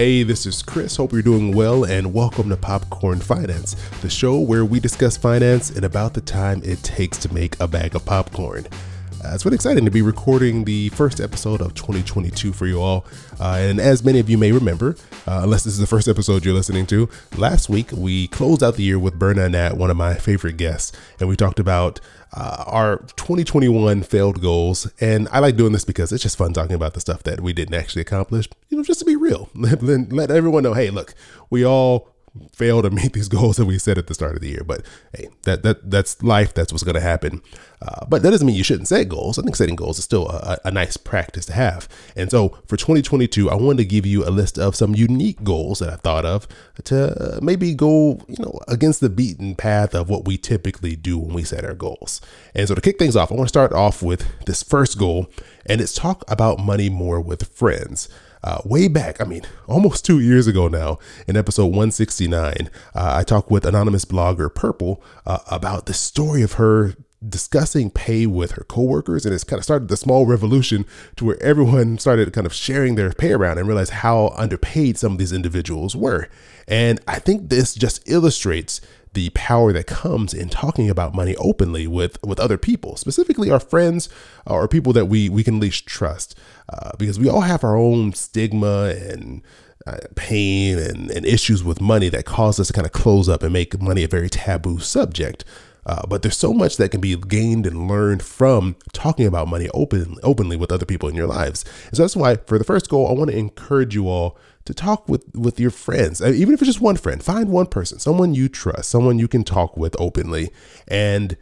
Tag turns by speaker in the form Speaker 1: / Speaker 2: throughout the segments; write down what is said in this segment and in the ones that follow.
Speaker 1: Hey, this is Chris. Hope you're doing well, and welcome to Popcorn Finance, the show where we discuss finance in about the time it takes to make a bag of popcorn. Uh, it's been exciting to be recording the first episode of 2022 for you all. Uh, and as many of you may remember, uh, unless this is the first episode you're listening to, last week we closed out the year with Berna Anat, one of my favorite guests, and we talked about uh, our 2021 failed goals. And I like doing this because it's just fun talking about the stuff that we didn't actually accomplish, you know, just to be real. let, let everyone know hey, look, we all fail to meet these goals that we set at the start of the year. But hey, that that that's life. That's what's going to happen. Uh, but that doesn't mean you shouldn't set goals. I think setting goals is still a, a, nice practice to have. And so for 2022, I wanted to give you a list of some unique goals that I thought of to uh, maybe go you know against the beaten path of what we typically do when we set our goals. And so to kick things off, I want to start off with this first goal, and it's talk about money more with friends uh, way back, I mean, almost two years ago now, in episode 169, uh, I talked with anonymous blogger Purple uh, about the story of her discussing pay with her coworkers and it's kind of started the small revolution to where everyone started kind of sharing their pay around and realized how underpaid some of these individuals were and i think this just illustrates the power that comes in talking about money openly with with other people specifically our friends or people that we we can least trust uh, because we all have our own stigma and uh, pain and, and issues with money that cause us to kind of close up and make money a very taboo subject. Uh, but there's so much that can be gained and learned from talking about money open, openly with other people in your lives. And so that's why, for the first goal, I want to encourage you all to talk with with your friends, uh, even if it's just one friend. Find one person, someone you trust, someone you can talk with openly, and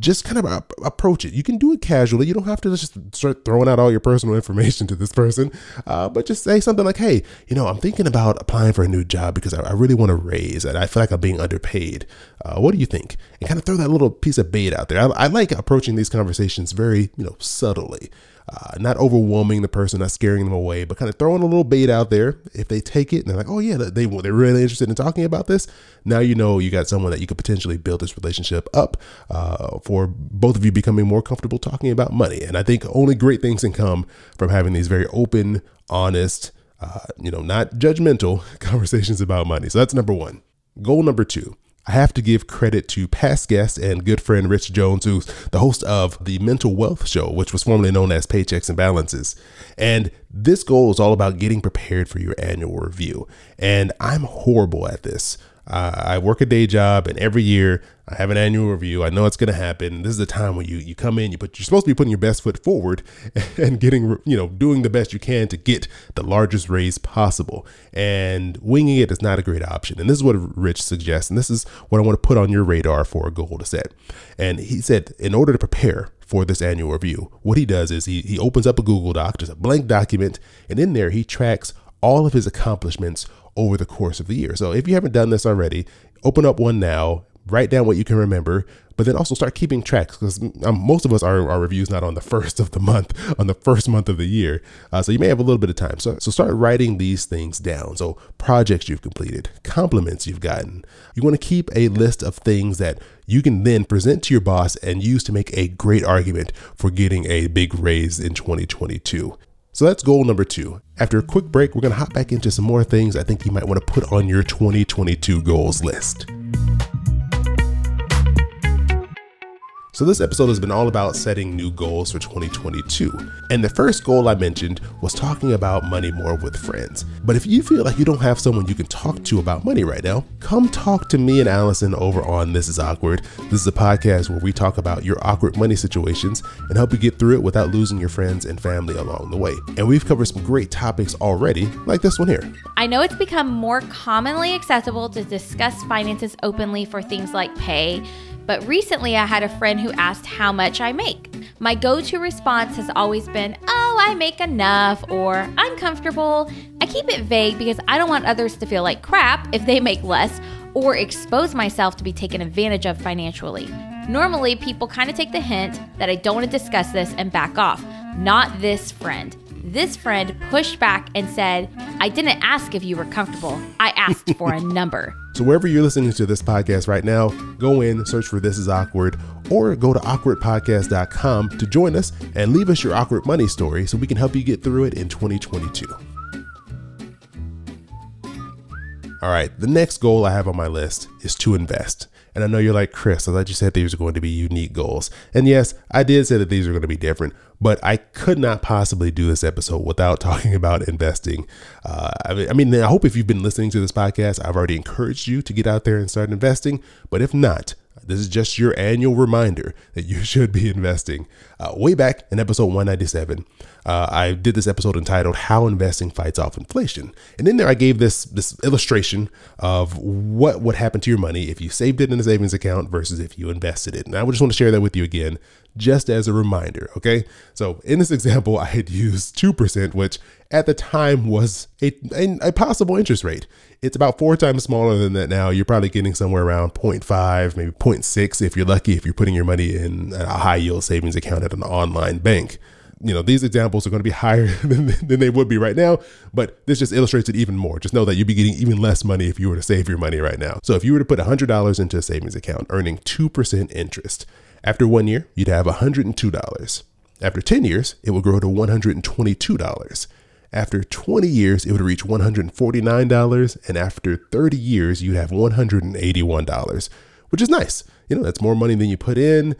Speaker 1: just kind of approach it. You can do it casually. You don't have to just start throwing out all your personal information to this person, uh, but just say something like, "Hey, you know, I'm thinking about applying for a new job because I, I really want to raise, and I feel like I'm being underpaid. Uh, what do you think?" And kind of throw that little piece of bait out there. I, I like approaching these conversations very, you know, subtly uh, not overwhelming the person, not scaring them away, but kind of throwing a little bait out there. If they take it and they're like, oh yeah, they they're really interested in talking about this, now you know you got someone that you could potentially build this relationship up uh, for both of you becoming more comfortable talking about money. And I think only great things can come from having these very open, honest, uh, you know, not judgmental conversations about money. So that's number one. Goal number two I have to give credit to past guest and good friend Rich Jones, who's the host of the Mental Wealth Show, which was formerly known as Paychecks and Balances. And this goal is all about getting prepared for your annual review. And I'm horrible at this. Uh, I work a day job, and every year I have an annual review. I know it's going to happen. This is the time when you you come in, you put you're supposed to be putting your best foot forward and getting you know doing the best you can to get the largest raise possible. And winging it is not a great option. And this is what Rich suggests, and this is what I want to put on your radar for a goal to set. And he said, in order to prepare for this annual review, what he does is he he opens up a Google Doc, just a blank document, and in there he tracks all of his accomplishments over the course of the year. So if you haven't done this already, open up one now, write down what you can remember, but then also start keeping tracks because um, most of us are our reviews not on the first of the month, on the first month of the year. Uh, so you may have a little bit of time. So, so start writing these things down. So projects you've completed, compliments you've gotten. You want to keep a list of things that you can then present to your boss and use to make a great argument for getting a big raise in 2022. So that's goal number two. After a quick break, we're going to hop back into some more things I think you might want to put on your 2022 goals list. So, this episode has been all about setting new goals for 2022. And the first goal I mentioned was talking about money more with friends. But if you feel like you don't have someone you can talk to about money right now, come talk to me and Allison over on This Is Awkward. This is a podcast where we talk about your awkward money situations and help you get through it without losing your friends and family along the way. And we've covered some great topics already, like this one here.
Speaker 2: I know it's become more commonly accessible to discuss finances openly for things like pay but recently, I had a friend who asked how much I make. My go to response has always been, oh, I make enough, or I'm comfortable. I keep it vague because I don't want others to feel like crap if they make less or expose myself to be taken advantage of financially. Normally, people kind of take the hint that I don't want to discuss this and back off. Not this friend. This friend pushed back and said, I didn't ask if you were comfortable. I asked for a number.
Speaker 1: So, wherever you're listening to this podcast right now, go in, search for This Is Awkward, or go to awkwardpodcast.com to join us and leave us your awkward money story so we can help you get through it in 2022. All right, the next goal I have on my list is to invest. And I know you're like, Chris, I thought you said these are going to be unique goals. And yes, I did say that these are going to be different, but I could not possibly do this episode without talking about investing. Uh, I, mean, I mean, I hope if you've been listening to this podcast, I've already encouraged you to get out there and start investing. But if not, this is just your annual reminder that you should be investing. Uh, way back in episode 197, uh, I did this episode entitled "How Investing Fights Off Inflation," and in there I gave this this illustration of what would happen to your money if you saved it in a savings account versus if you invested it. And I just want to share that with you again, just as a reminder. Okay, so in this example, I had used two percent, which at the time was a, a, a possible interest rate. It's about four times smaller than that now. You're probably getting somewhere around 0.5, maybe 0.6 if you're lucky, if you're putting your money in a high yield savings account at an online bank. You know, these examples are going to be higher than, than they would be right now, but this just illustrates it even more. Just know that you'd be getting even less money if you were to save your money right now. So if you were to put $100 into a savings account, earning 2% interest, after one year, you'd have $102. After 10 years, it would grow to $122. After 20 years, it would reach $149, and after 30 years, you'd have $181, which is nice. You know, that's more money than you put in.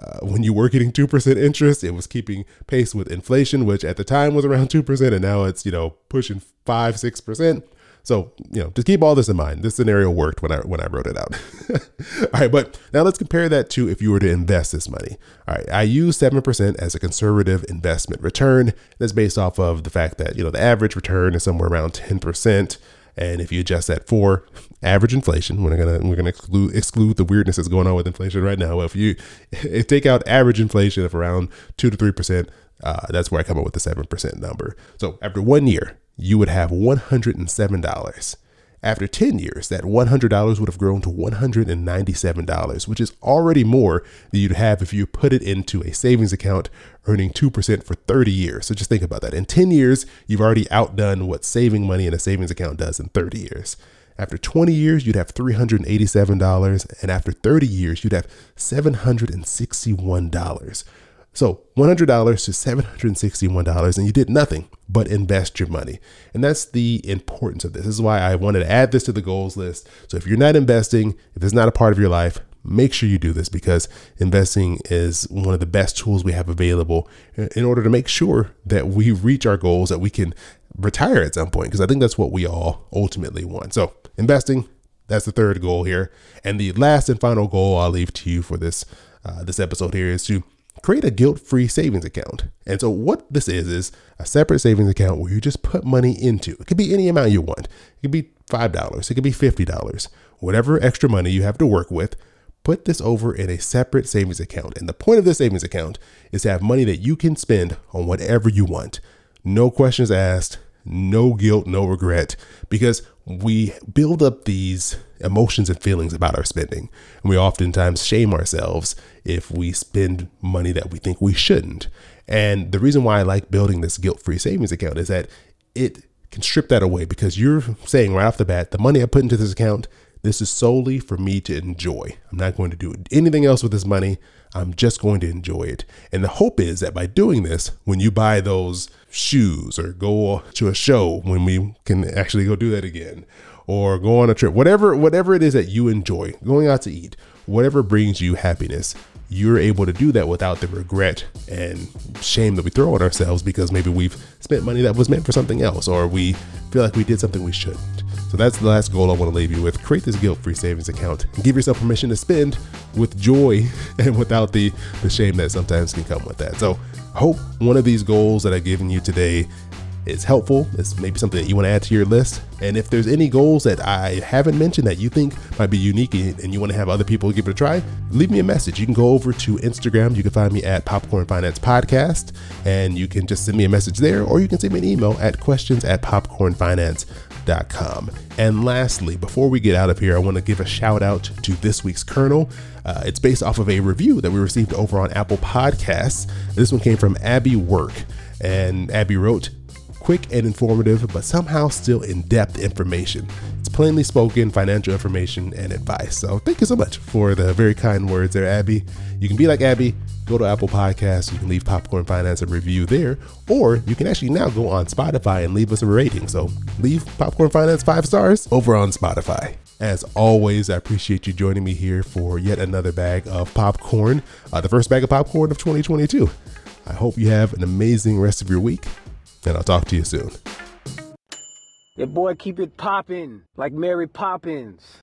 Speaker 1: Uh, when you were getting 2% interest, it was keeping pace with inflation, which at the time was around 2%, and now it's, you know, pushing 5 6%. So, you know, just keep all this in mind. This scenario worked when I when I wrote it out. all right, but now let's compare that to if you were to invest this money. All right, I use 7% as a conservative investment return. That's based off of the fact that, you know, the average return is somewhere around 10%. And if you adjust that for average inflation, we're gonna we're gonna exclude exclude the weirdness that's going on with inflation right now. If you if take out average inflation of around two to three percent, uh, that's where I come up with the seven percent number. So after one year, you would have $107. After 10 years, that $100 would have grown to $197, which is already more than you'd have if you put it into a savings account earning 2% for 30 years. So just think about that. In 10 years, you've already outdone what saving money in a savings account does in 30 years. After 20 years, you'd have $387, and after 30 years, you'd have $761. So $100 to $761, and you did nothing but invest your money. And that's the importance of this. This is why I wanted to add this to the goals list. So if you're not investing, if it's not a part of your life, make sure you do this because investing is one of the best tools we have available in order to make sure that we reach our goals, that we can retire at some point, because I think that's what we all ultimately want. So investing, that's the third goal here. And the last and final goal I'll leave to you for this uh, this episode here is to create a guilt-free savings account. And so what this is is a separate savings account where you just put money into. It could be any amount you want. It could be $5, it could be $50. Whatever extra money you have to work with, put this over in a separate savings account. And the point of this savings account is to have money that you can spend on whatever you want. No questions asked, no guilt, no regret, because we build up these emotions and feelings about our spending. And we oftentimes shame ourselves if we spend money that we think we shouldn't. And the reason why I like building this guilt free savings account is that it can strip that away because you're saying right off the bat, the money I put into this account, this is solely for me to enjoy. I'm not going to do anything else with this money. I'm just going to enjoy it. And the hope is that by doing this, when you buy those shoes or go to a show, when we can actually go do that again, or go on a trip, whatever whatever it is that you enjoy, going out to eat, whatever brings you happiness, you're able to do that without the regret and shame that we throw on ourselves because maybe we've spent money that was meant for something else or we feel like we did something we shouldn't. So that's the last goal I want to leave you with. Create this guilt-free savings account and give yourself permission to spend with joy and without the the shame that sometimes can come with that. So I hope one of these goals that I've given you today is helpful. It's maybe something that you want to add to your list. And if there's any goals that I haven't mentioned that you think might be unique and you want to have other people give it a try, leave me a message. You can go over to Instagram. You can find me at Popcorn Finance Podcast, and you can just send me a message there, or you can send me an email at questions at popcornfinance.com. And lastly, before we get out of here, I want to give a shout out to this week's Kernel. Uh, it's based off of a review that we received over on Apple Podcasts. This one came from Abby Work. And Abby wrote, quick and informative, but somehow still in depth information. It's plainly spoken financial information and advice. So thank you so much for the very kind words there, Abby. You can be like Abby, go to Apple Podcasts. You can leave Popcorn Finance a review there, or you can actually now go on Spotify and leave us a rating. So leave Popcorn Finance five stars over on Spotify. As always, I appreciate you joining me here for yet another bag of popcorn, uh, the first bag of popcorn of 2022. I hope you have an amazing rest of your week, and I'll talk to you soon.
Speaker 3: Your boy keep it poppin' like Mary Poppins.